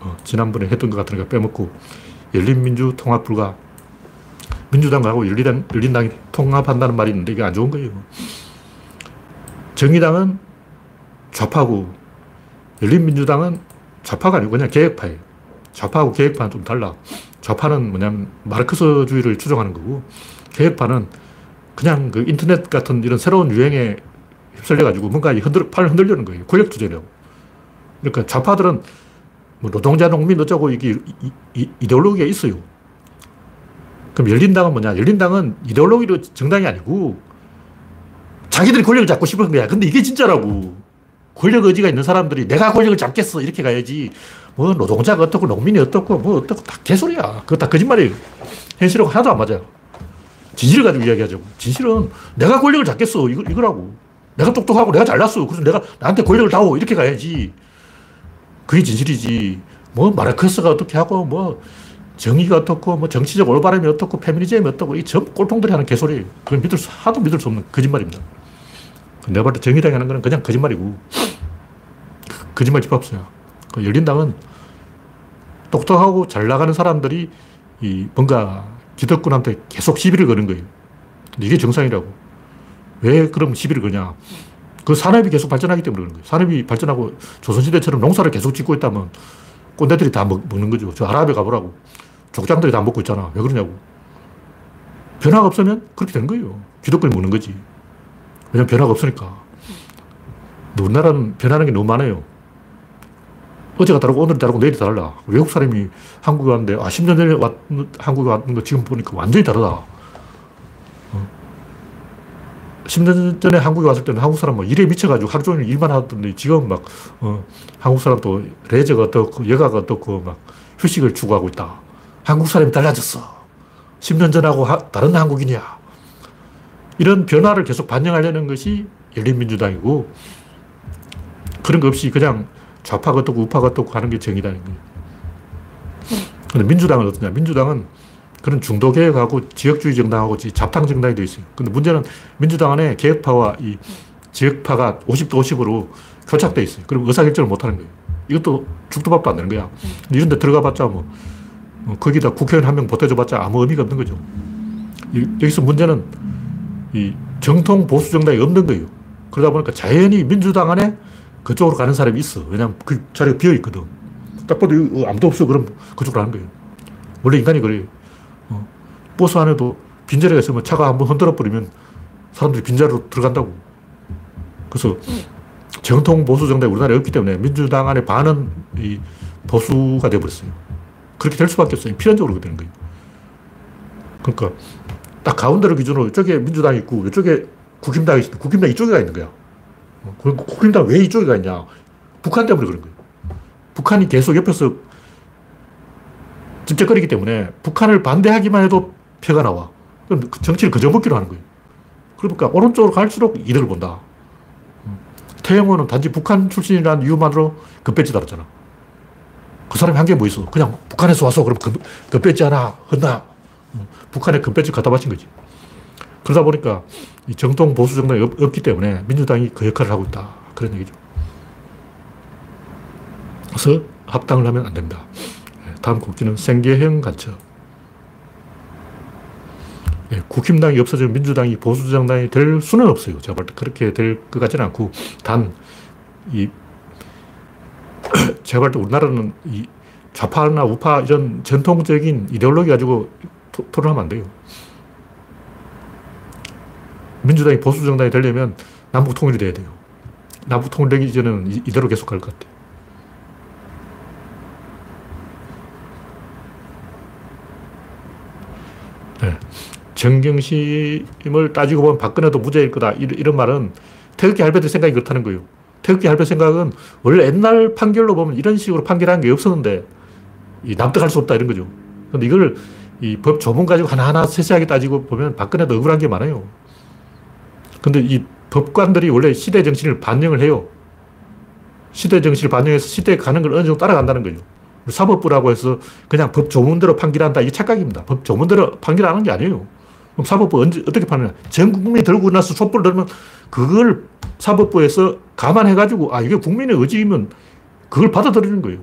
어, 지난번에 했던 것 같으니까 빼먹고 열린민주 통합 불가 민주당하고 열린당, 열린당이 통합한다는 말이 있는데 이게 안 좋은 거예요. 정의당은 좌파고 열린민주당은 좌파가 아니고 그냥 개혁파예요. 좌파하고 개혁파는 좀 달라. 좌파는 뭐냐면 마르크스주의를 추종하는 거고 개혁파는 그냥 그 인터넷 같은 이런 새로운 유행에 휩쓸려가지고 뭔가 흔들, 팔을 흔들려는 거예요. 권력 투쟁이라고. 그러니까 좌파들은 뭐 노동자, 농민 어쩌고 이게 이, 이, 이데올로기가 있어요. 그럼 열린당은 뭐냐? 열린당은 이데올로기로 정당이 아니고 자기들이 권력을 잡고 싶은 거야. 근데 이게 진짜라고. 권력 의지가 있는 사람들이 내가 권력을 잡겠어. 이렇게 가야지. 뭐 노동자가 어떻고 농민이 어떻고 뭐 어떻고 다 개소리야. 그거 다 거짓말이에요. 현실하고 하나도 안 맞아요. 진실을 가지고 이야기하자고. 진실은 내가 권력을 잡겠어. 이거, 이거라고. 내가 똑똑하고 내가 잘났어. 그래서 내가 나한테 권력을 다오. 이렇게 가야지. 그게 진실이지. 뭐 마르크스가 어떻게 하고 뭐 정의가 어떻고 뭐 정치적 올바름이 어떻고 페미니즘이 어떻고 이전 꼴통들이 하는 개소리. 그건 믿을 수, 하도 믿을 수 없는 거짓말입니다. 내가 볼때 정의당이 하는 거는 그냥 거짓말이고 거짓말 집합수야. 그 열린당은 똑똑하고 잘 나가는 사람들이 이 뭔가 기득권한테 계속 시비를 거는 거예요. 이게 정상이라고. 왜 그럼 시비를 거냐? 그 산업이 계속 발전하기 때문에 그런 거예요. 산업이 발전하고 조선시대처럼 농사를 계속 짓고 있다면 꼰대들이 다 먹, 는 거죠. 저 아랍에 가보라고. 족장들이 다 먹고 있잖아. 왜 그러냐고. 변화가 없으면 그렇게 되는 거예요. 기득권이 먹는 거지. 왜냐면 변화가 없으니까. 우리나라는 변하는 게 너무 많아요. 어제가 다르고 오늘이 다르고 내일이 달라. 외국 사람이 한국에 왔는데, 아, 10년 전에 왔, 한국에 왔는 거 지금 보니까 완전히 다르다. 어. 10년 전에 한국에 왔을 때는 한국 사람 뭐 일에 미쳐가지고 하루 종일 일만 하던데 지금 막, 어, 한국 사람도 레저가 어떻고, 여가가 어떻고, 막 휴식을 추구하고 있다. 한국 사람이 달라졌어. 10년 전하고 하, 다른 한국이냐. 이런 변화를 계속 반영하려는 것이 열린민주당이고 그런 거 없이 그냥 좌파가 어떻고 우파가 어떻고 하는 게 정의라는 거예요. 근데 민주당은 어떠냐? 민주당은 그런 중도 개혁하고 지역주의 정당하고 잡탕 정당이 되어 있어요. 근데 문제는 민주당 안에 개혁파와 이 지역파가 50대 50으로 교착돼 있어요. 그럼 의사결정을 못 하는 거예요. 이것도 죽도 밥도 안 되는 거야. 이런 데 들어가 봤자 뭐, 뭐 거기다 국회의원 한 명 보태줘 봤자 아무 의미가 없는 거죠. 여기서 문제는 이 정통 보수 정당이 없는 거예요. 그러다 보니까 자연히 민주당 안에 그쪽으로 가는 사람이 있어. 왜냐면 그 자리가 비어 있거든. 딱 봐도 아무도 없어. 그럼 그쪽으로 가는 거예요. 원래 인간이 그래요. 어. 버스 안에도 빈자리가 있으면 차가 한번 흔들어 버리면 사람들이 빈자리로 들어간다고. 그래서 정통 보수 정당이 우리나라에 없기 때문에 민주당 안에 반은 이 보수가 되어버렸어요. 그렇게 될 수밖에 없어요. 필연적으로 되는 거예요. 그러니까 딱 가운데를 기준으로 이쪽에 민주당이 있고 이쪽에 국힘당이 있는데 국힘당 이쪽에 가 있는 거야. 어, 국힘당 왜 이쪽에 가 있냐. 북한 때문에 그런 거예요. 북한이 계속 옆에서 찝쩍거리기 때문에 북한을 반대하기만 해도 표가 나와. 그럼 그 정치를 그저먹기로 하는 거예요. 그러니까 오른쪽으로 갈수록 이득을 본다. 태영호는 단지 북한 출신이라는 이유만으로 급배지 달았잖아. 그 사람이 한 게 뭐 있어? 그냥 북한에서 와서 그럼 급, 급배지 하나 헌다. 북한에 급배지 갖다 바친 거지. 그러다 보니까 이 정통 보수 정당이 없, 없기 때문에 민주당이 그 역할을 하고 있다. 그런 얘기죠. 그래서 합당을 하면 안 됩니다. 네, 다음 국기는 생계형 간첩. 예, 국힘당이 없어지면 민주당이 보수 정당이 될 수는 없어요. 제가 볼 때 그렇게 될 것 같지는 않고, 단, 이, 제가 볼 때 우리나라는 이 좌파나 우파 이런 전통적인 이데올로기 가지고 토, 토론하면 안 돼요. 민주당이 보수 정당이 되려면 남북 통일이 돼야 돼요. 남북 통일되기 전에는 이대로 계속 갈 것 같아요. 네. 정경심을 따지고 보면 박근혜도 무죄일 거다. 이런 말은 태극기 할배들 생각이 그렇다는 거예요. 태극기 할배 생각은 원래 옛날 판결로 보면 이런 식으로 판결한 게 없었는데 납득할 수 없다 이런 거죠. 근데 이걸 이 법 조문 가지고 하나하나 세세하게 따지고 보면 박근혜도 억울한 게 많아요. 근데 이 법관들이 원래 시대 정신을 반영을 해요. 시대 정신을 반영해서 시대에 가는 걸 어느 정도 따라간다는 거죠. 사법부라고 해서 그냥 법 조문대로 판결한다. 이게 착각입니다. 법 조문대로 판결하는 게 아니에요. 그럼 사법부 언제, 어떻게 판느냐. 전 국민이 들고 나서 촛불을 들면 그걸 사법부에서 감안해가지고, 아, 이게 국민의 의지이면 그걸 받아들이는 거예요.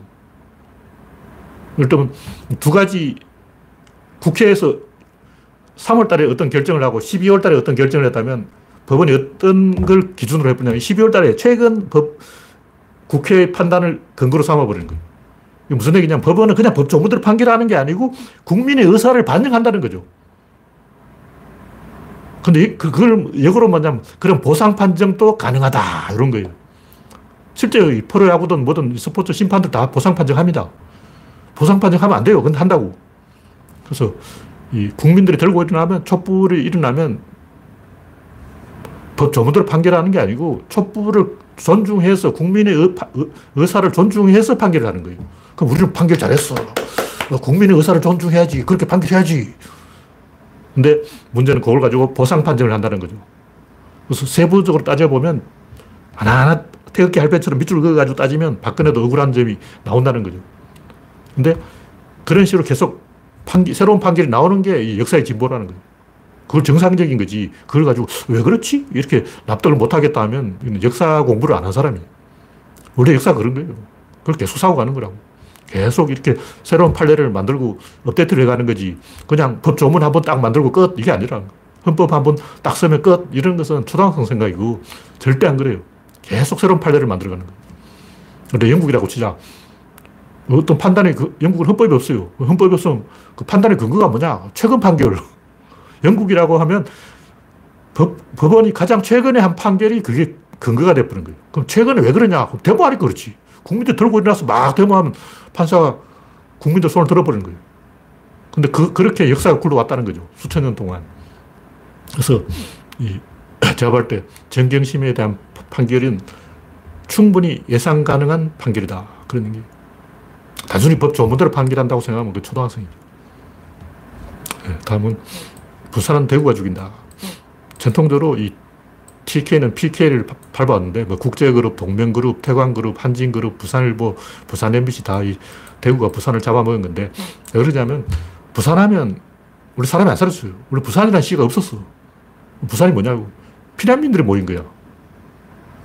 일단 두 가지 국회에서 3월 달에 어떤 결정을 하고 12월 달에 어떤 결정을 했다면 법원이 어떤 걸 기준으로 해보냐면 12월 달에 최근 법, 국회의 판단을 근거로 삼아버리는 거예요. 무슨 얘기냐면 법원은 그냥 법 조문대로 판결하는 게 아니고 국민의 의사를 반영한다는 거죠. 근데 그, 그걸 역으로 뭐냐면 그런 보상 판정도 가능하다. 이런 거예요. 실제 프로야구든 뭐든 스포츠 심판들 다 보상 판정합니다. 보상 판정하면 안 돼요. 근데 한다고. 그래서 이 국민들이 들고 일어나면 촛불이 일어나면 법 조문대로 판결하는 게 아니고 촛불을 존중해서 국민의 의, 의사를 존중해서 판결을 하는 거예요. 그럼 우리는 판결 잘했어. 국민의 의사를 존중해야지. 그렇게 판결해야지. 근데 문제는 그걸 가지고 보상 판정을 한다는 거죠. 그래서 세부적으로 따져보면 하나하나 태극기 할배처럼 밑줄 그어가지고 따지면 박근혜도 억울한 점이 나온다는 거죠. 근데 그런 식으로 계속 판기, 새로운 판결이 나오는 게 역사의 진보라는 거예요. 그걸 정상적인 거지. 그걸 가지고 왜 그렇지? 이렇게 납득을 못 하겠다 하면 역사 공부를 안 한 사람이에요. 원래 역사가 그런 거예요. 그걸 계속 사고 가는 거라고. 계속 이렇게 새로운 판례를 만들고 업데이트를 해가는 거지. 그냥 법 조문 한번 딱 만들고 끝. 이게 아니라. 헌법 한번 딱 쓰면 끝. 이런 것은 초등학생 생각이고 절대 안 그래요. 계속 새로운 판례를 만들어가는 거예요. 근데 영국이라고 치자. 어떤 판단이 그, 영국은 헌법이 없어요. 헌법이 없으면 그 판단의 근거가 뭐냐? 최근 판결. 영국이라고 하면 법, 법원이 가장 최근에 한 판결이 그게 근거가 돼버린 거예요. 그럼 최근에 왜 그러냐? 그럼 데모하니까 그렇지. 국민들 들고 일어나서 막 데모하면 판사가 국민들 손을 들어버리는 거예요. 근데 그, 그렇게 역사가 굴러왔다는 거죠. 수천 년 동안. 그래서 이, 제가 볼 때 정경심에 대한 판결은 충분히 예상 가능한 판결이다. 그런 얘기. 단순히 법 조문대로 판결한다고 생각하면 그 초등학생이죠. 네, 다음은 부산은 대구가 죽인다. 전통적으로 이 TK는 PK를 밟았는데, 뭐 국제그룹, 동명그룹, 태광그룹, 한진그룹, 부산일보, 부산 MBC 다 이 대구가 부산을 잡아먹은 건데, 왜 그러냐면, 부산하면 우리 사람이 안 살았어요. 우리 부산이라는 시가 없었어. 부산이 뭐냐고. 피난민들이 모인 거야.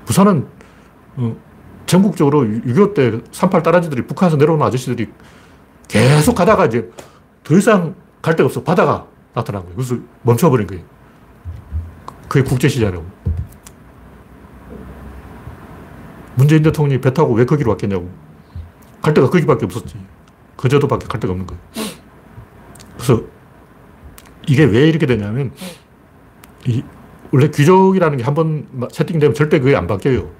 부산은 어, 전국적으로 6.25 때 38 따라지들이 북한에서 내려오는 아저씨들이 계속 가다가 이제 더 이상 갈 데가 없어. 바다가 나타난 거예요. 그래서 멈춰버린 거예요. 그게 국제시장이라고. 문재인 대통령이 배 타고 왜 거기로 왔겠냐고. 갈 데가 거기밖에 없었지. 거제도밖에 갈 데가 없는 거예요. 그래서 이게 왜 이렇게 되냐면, 이, 원래 귀족이라는 게 한번 세팅되면 절대 그게 안 바뀌어요.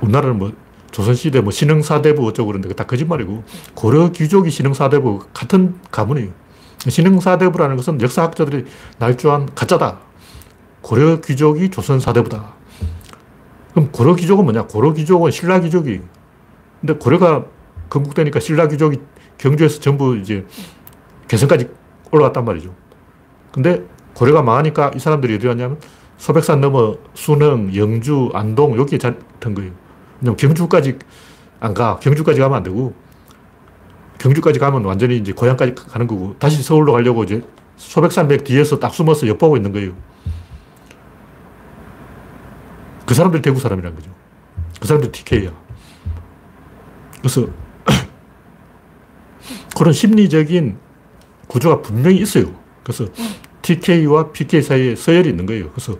우리나라는 뭐 조선시대 뭐 신흥사대부 어쩌고 그러는데 다 거짓말이고 고려 귀족이 신흥사대부 같은 가문이에요. 신흥사대부라는 것은 역사학자들이 날조한 가짜다. 고려 귀족이 조선사대부다. 그럼 고려 귀족은 뭐냐? 고려 귀족은 신라 귀족이. 근데 고려가 건국되니까 신라 귀족이 경주에서 전부 이제 개성까지 올라갔단 말이죠. 근데 고려가 망하니까 이 사람들이 어디 갔냐면 소백산 넘어 순흥, 영주, 안동 여기에 잡던 거예요. 왜냐면 경주까지 안 가. 경주까지 가면 안 되고 경주까지 가면 완전히 이제 고향까지 가는 거고 다시 서울로 가려고 이제 소백산맥 뒤에서 딱 숨어서 엿보고 있는 거예요. 그 사람들 대구 사람이란 거죠. 그 사람들 TK야. 그래서 그런 심리적인 구조가 분명히 있어요. 그래서 TK와 PK 사이에 서열이 있는 거예요. 그래서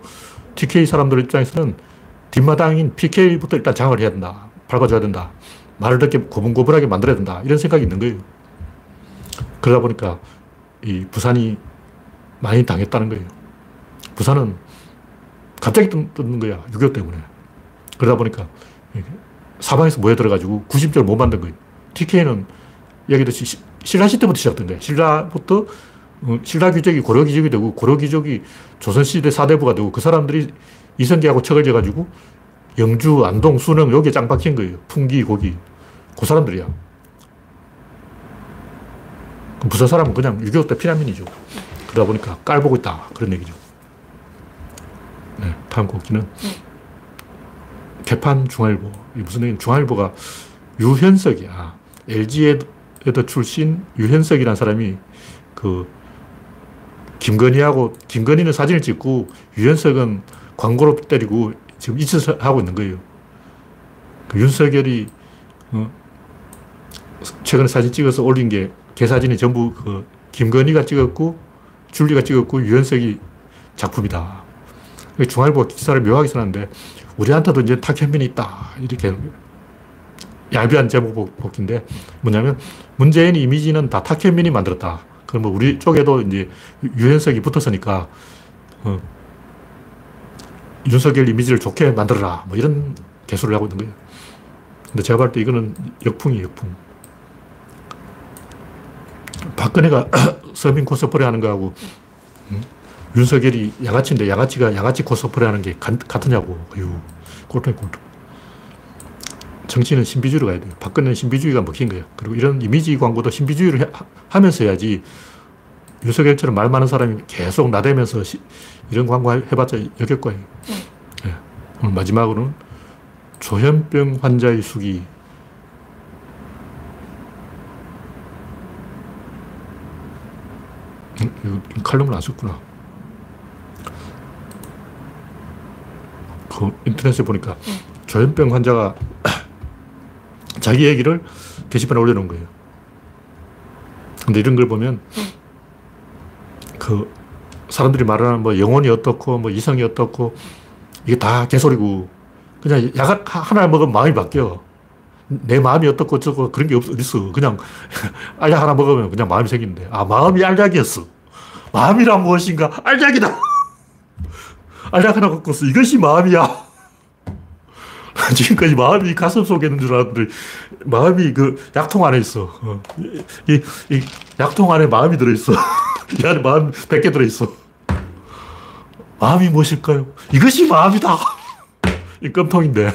TK 사람들 입장에서는 뒷마당인 PK부터 일단 장을 해야 된다. 밟아줘야 된다. 말을 듣게 고분고분하게 만들어야 된다. 이런 생각이 있는 거예요. 그러다 보니까 이 부산이 많이 당했다는 거예요. 부산은 갑자기 뜯는 거야. 6.25 때문에. 그러다 보니까 사방에서 모여들어가지고 구심점을 못 만든 거예요. TK는 얘기했듯이 신라 시대부터 시작된 거예요. 신라부터 어, 신라 귀족이 고려 귀족이 되고 고려 귀족이 조선시대 사대부가 되고 그 사람들이 이성계하고 척을 져가지고 영주, 안동, 순흥 여기에 짱 박힌 거예요. 풍기, 고기. 그 사람들이야. 부산 사람은 그냥 6.25때 피난민이죠. 그러다 보니까 깔보고 있다. 그런 얘기죠. 네, 다음 곡기는 개판 중앙일보. 무슨 얘기 중앙일보가 유현석이야. LG에도 출신 유현석이라는 사람이 그 김건희하고 김건희는 사진을 찍고 유현석은 광고로 때리고 지금 이 짓을 하고 있는 거예요. 그 윤석열이 어, 최근에 사진 찍어서 올린 게 개 사진이 전부 그 김건희가 찍었고 줄리가 찍었고 유현석이 작품이다. 중앙일보 기사를 묘하게 써놨는데 우리한테도 이제 탁현민이 있다. 이렇게 얄비한 제목 복인데 뭐냐면 문재인 이미지는 다 탁현민이 만들었다. 그럼 뭐 우리 쪽에도 이제 유현석이 붙었으니까 어, 윤석열 이미지를 좋게 만들어라. 뭐 이런 개소를 하고 있는 거예요. 근데 제가 볼 때 이거는 역풍이 역풍. 박근혜가 서민 코스프레 하는 거하고 음? 윤석열이 양아치인데 양아치가 양아치 코스프레 하는 게 같으냐고. 어휴, 꼴통 꼴통. 정치는 신비주의로 가야 돼요. 박근혜는 신비주의가 먹힌 거예요. 그리고 이런 이미지 광고도 신비주의를 하 면서 해야지 윤석열처럼 말 많은 사람이 계속 나대면서 시, 이런 광고 해봤자 역효과예요. 네. 오늘 마지막으로는 조현병 환자의 수기. 음, 칼럼을 안 썼구나. 그 인터넷에 보니까 조현병 환자가 자기 얘기를 게시판에 올려놓은 거예요. 근데 이런 걸 보면 그 사람들이 말하는 뭐 영혼이 어떻고 뭐 이성이 어떻고 이게 다 개소리고 그냥 약 하나 먹으면 마음이 바뀌어. 내 마음이 어떻고 저거 그런 게 없, 어딨어. 그냥 알약 하나 먹으면 그냥 마음이 생기는데. 아, 마음이 알약이었어. 마음이란 무엇인가? 알약이다. 알약 하나 갖고 어 이것이 마음이야. 지금까지 마음이 가슴 속에 있는 줄 알았는데, 마음이 그 약통 안에 있어. 어. 이, 이 약통 안에 마음이 들어있어. 이 안에 마음 100개 들어있어. 마음이 무엇일까요? 이것이 마음이다. 이 껌통인데.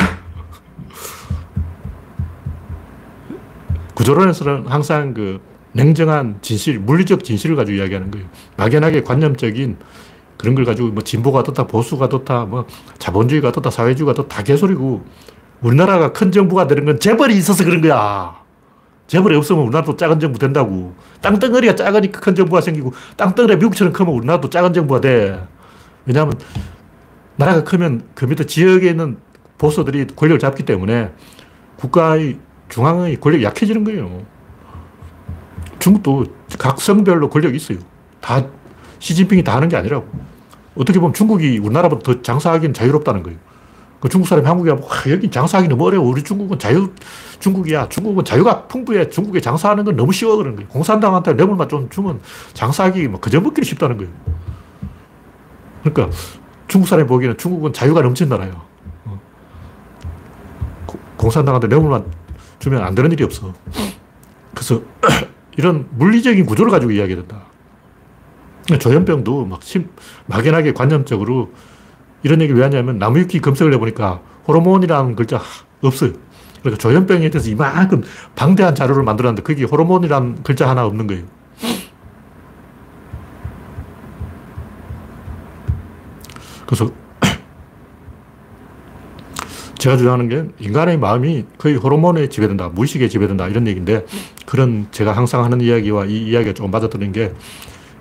구조론에서는 항상 그 냉정한 진실, 물리적 진실을 가지고 이야기하는 거예요. 막연하게 관념적인 그런 걸 가지고 뭐 진보가 어떻다, 보수가 어떻다, 뭐 자본주의가 어떻다, 사회주의가 어떻다, 다 개소리고 우리나라가 큰 정부가 되는 건 재벌이 있어서 그런 거야. 재벌이 없으면 우리나라도 작은 정부 된다고. 땅덩어리가 작으니까 큰 정부가 생기고, 땅덩어리가 미국처럼 크면 우리나라도 작은 정부가 돼. 왜냐하면, 나라가 크면 그 밑에 지역에 있는 보수들이 권력을 잡기 때문에 국가의 중앙의 권력이 약해지는 거예요. 중국도 각 성별로 권력이 있어요. 다 시진핑이 다 하는 게 아니라고. 어떻게 보면 중국이 우리나라보다 더 장사하기는 자유롭다는 거예요. 그 중국 사람이 한국에 가면, 와, 여기 장사하기 너무 어려워. 우리 중국은 자유, 중국이야. 중국은 자유가 풍부해. 중국에 장사하는 건 너무 쉬워. 그런 거예요. 공산당한테 뇌물만 좀 주면 장사하기 뭐 그저 먹기를 쉽다는 거예요. 그러니까 중국 사람이 보기에는 중국은 자유가 넘친 나라예요. 어. 공산당한테 뇌물만 주면 안 되는 일이 없어. 그래서 이런 물리적인 구조를 가지고 이야기해야 된다. 조현병도 막 심, 막연하게 관념적으로 이런 얘기를 왜 하냐면 나무위키 검색을 해보니까 호르몬이라는 글자 없어요. 그러니까 조현병에 대해서 이만큼 방대한 자료를 만들었는데 거기 호르몬이라는 글자 하나 없는 거예요. 그래서 제가 주장하는 게 인간의 마음이 거의 호르몬에 지배된다, 무의식에 지배된다 이런 얘기인데 그런 제가 항상 하는 이야기와 이 이야기가 조금 맞아떨어진 게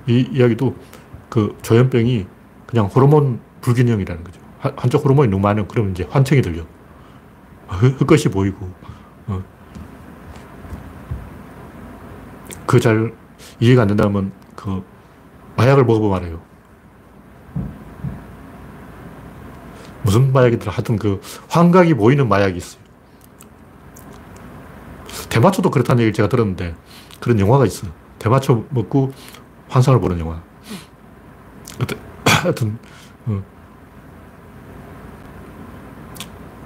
이 이야기도 그 조현병이 그냥 호르몬 불균형이라는 거죠. 한쪽 호르몬이 너무 많으면 그러면 이제 환청이 들려. 흙것이 보이고. 어. 그잘 이해가 안 된다면 그 마약을 먹어보면 알아요. 무슨 마약이더라 하여튼 그 환각이 보이는 마약이 있어요. 대마초도 그렇다는 얘기를 제가 들었는데 그런 영화가 있어요. 대마초 먹고 환상을 보는 영화. 하여튼 어.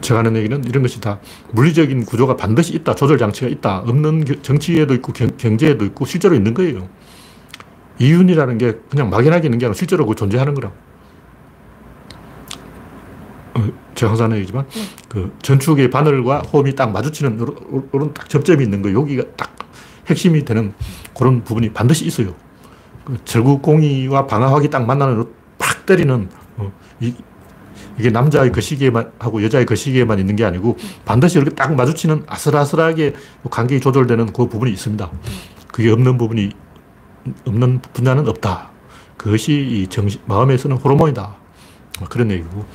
제가 하는 얘기는 이런 것이 다 물리적인 구조가 반드시 있다. 조절 장치가 있다. 없는 정치에도 있고 경, 제에도 있고 실제로 있는 거예요. 이윤이라는 게 그냥 막연하게 있는 게 아니라 실제로 그 존재하는 거라. 어, 제가 항상 하는 얘기지만 그 전축의 바늘과 홈이 딱 마주치는 이런 딱 접점이 있는 거 여기가 딱 핵심이 되는 그런 부분이 반드시 있어요. 그 절구공이와 방아확이 딱 만나는 팍 때리는 어, 이, 이게 남자의 그 시기에만 하고 여자의 그 시기에만 있는 게 아니고 반드시 이렇게 딱 마주치는 아슬아슬하게 간격이 조절되는 그 부분이 있습니다. 그게 없는 부분이 없는 분야는 없다. 그것이 이 정신, 마음에 서는 호르몬이다. 뭐 그런 얘기고.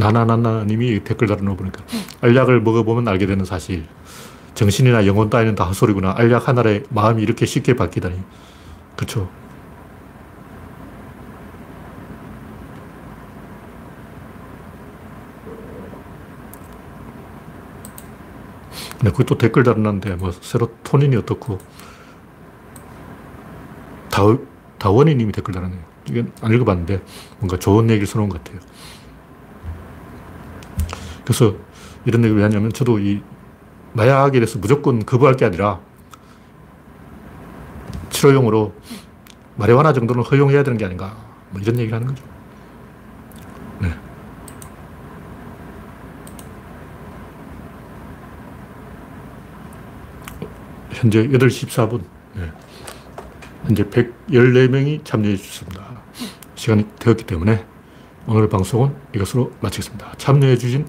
나나나나님이 댓글 달아놓으니까 알약을 먹어보면 알게 되는 사실. 정신이나 영혼 따위는 다 헛소리구나. 알약 하나에 마음이 이렇게 쉽게 바뀌다니. 그렇죠. 네, 그또 댓글 달았는데, 뭐, 세로토닌이 어떻고, 다, 다원이님이 댓글 달았네요. 이건 안 읽어봤는데, 뭔가 좋은 얘기를 써놓은 것 같아요. 그래서 이런 얘기를 왜 하냐면, 저도 이 마약에 대해서 무조건 거부할 게 아니라, 치료용으로 마리화나 정도는 허용해야 되는 게 아닌가. 뭐 이런 얘기를 하는 거죠. 네. 현재 8시 14분. 네. 현재 114명이 참여해 주셨습니다. 시간이 되었기 때문에 오늘 방송은 이것으로 마치겠습니다. 참여해 주신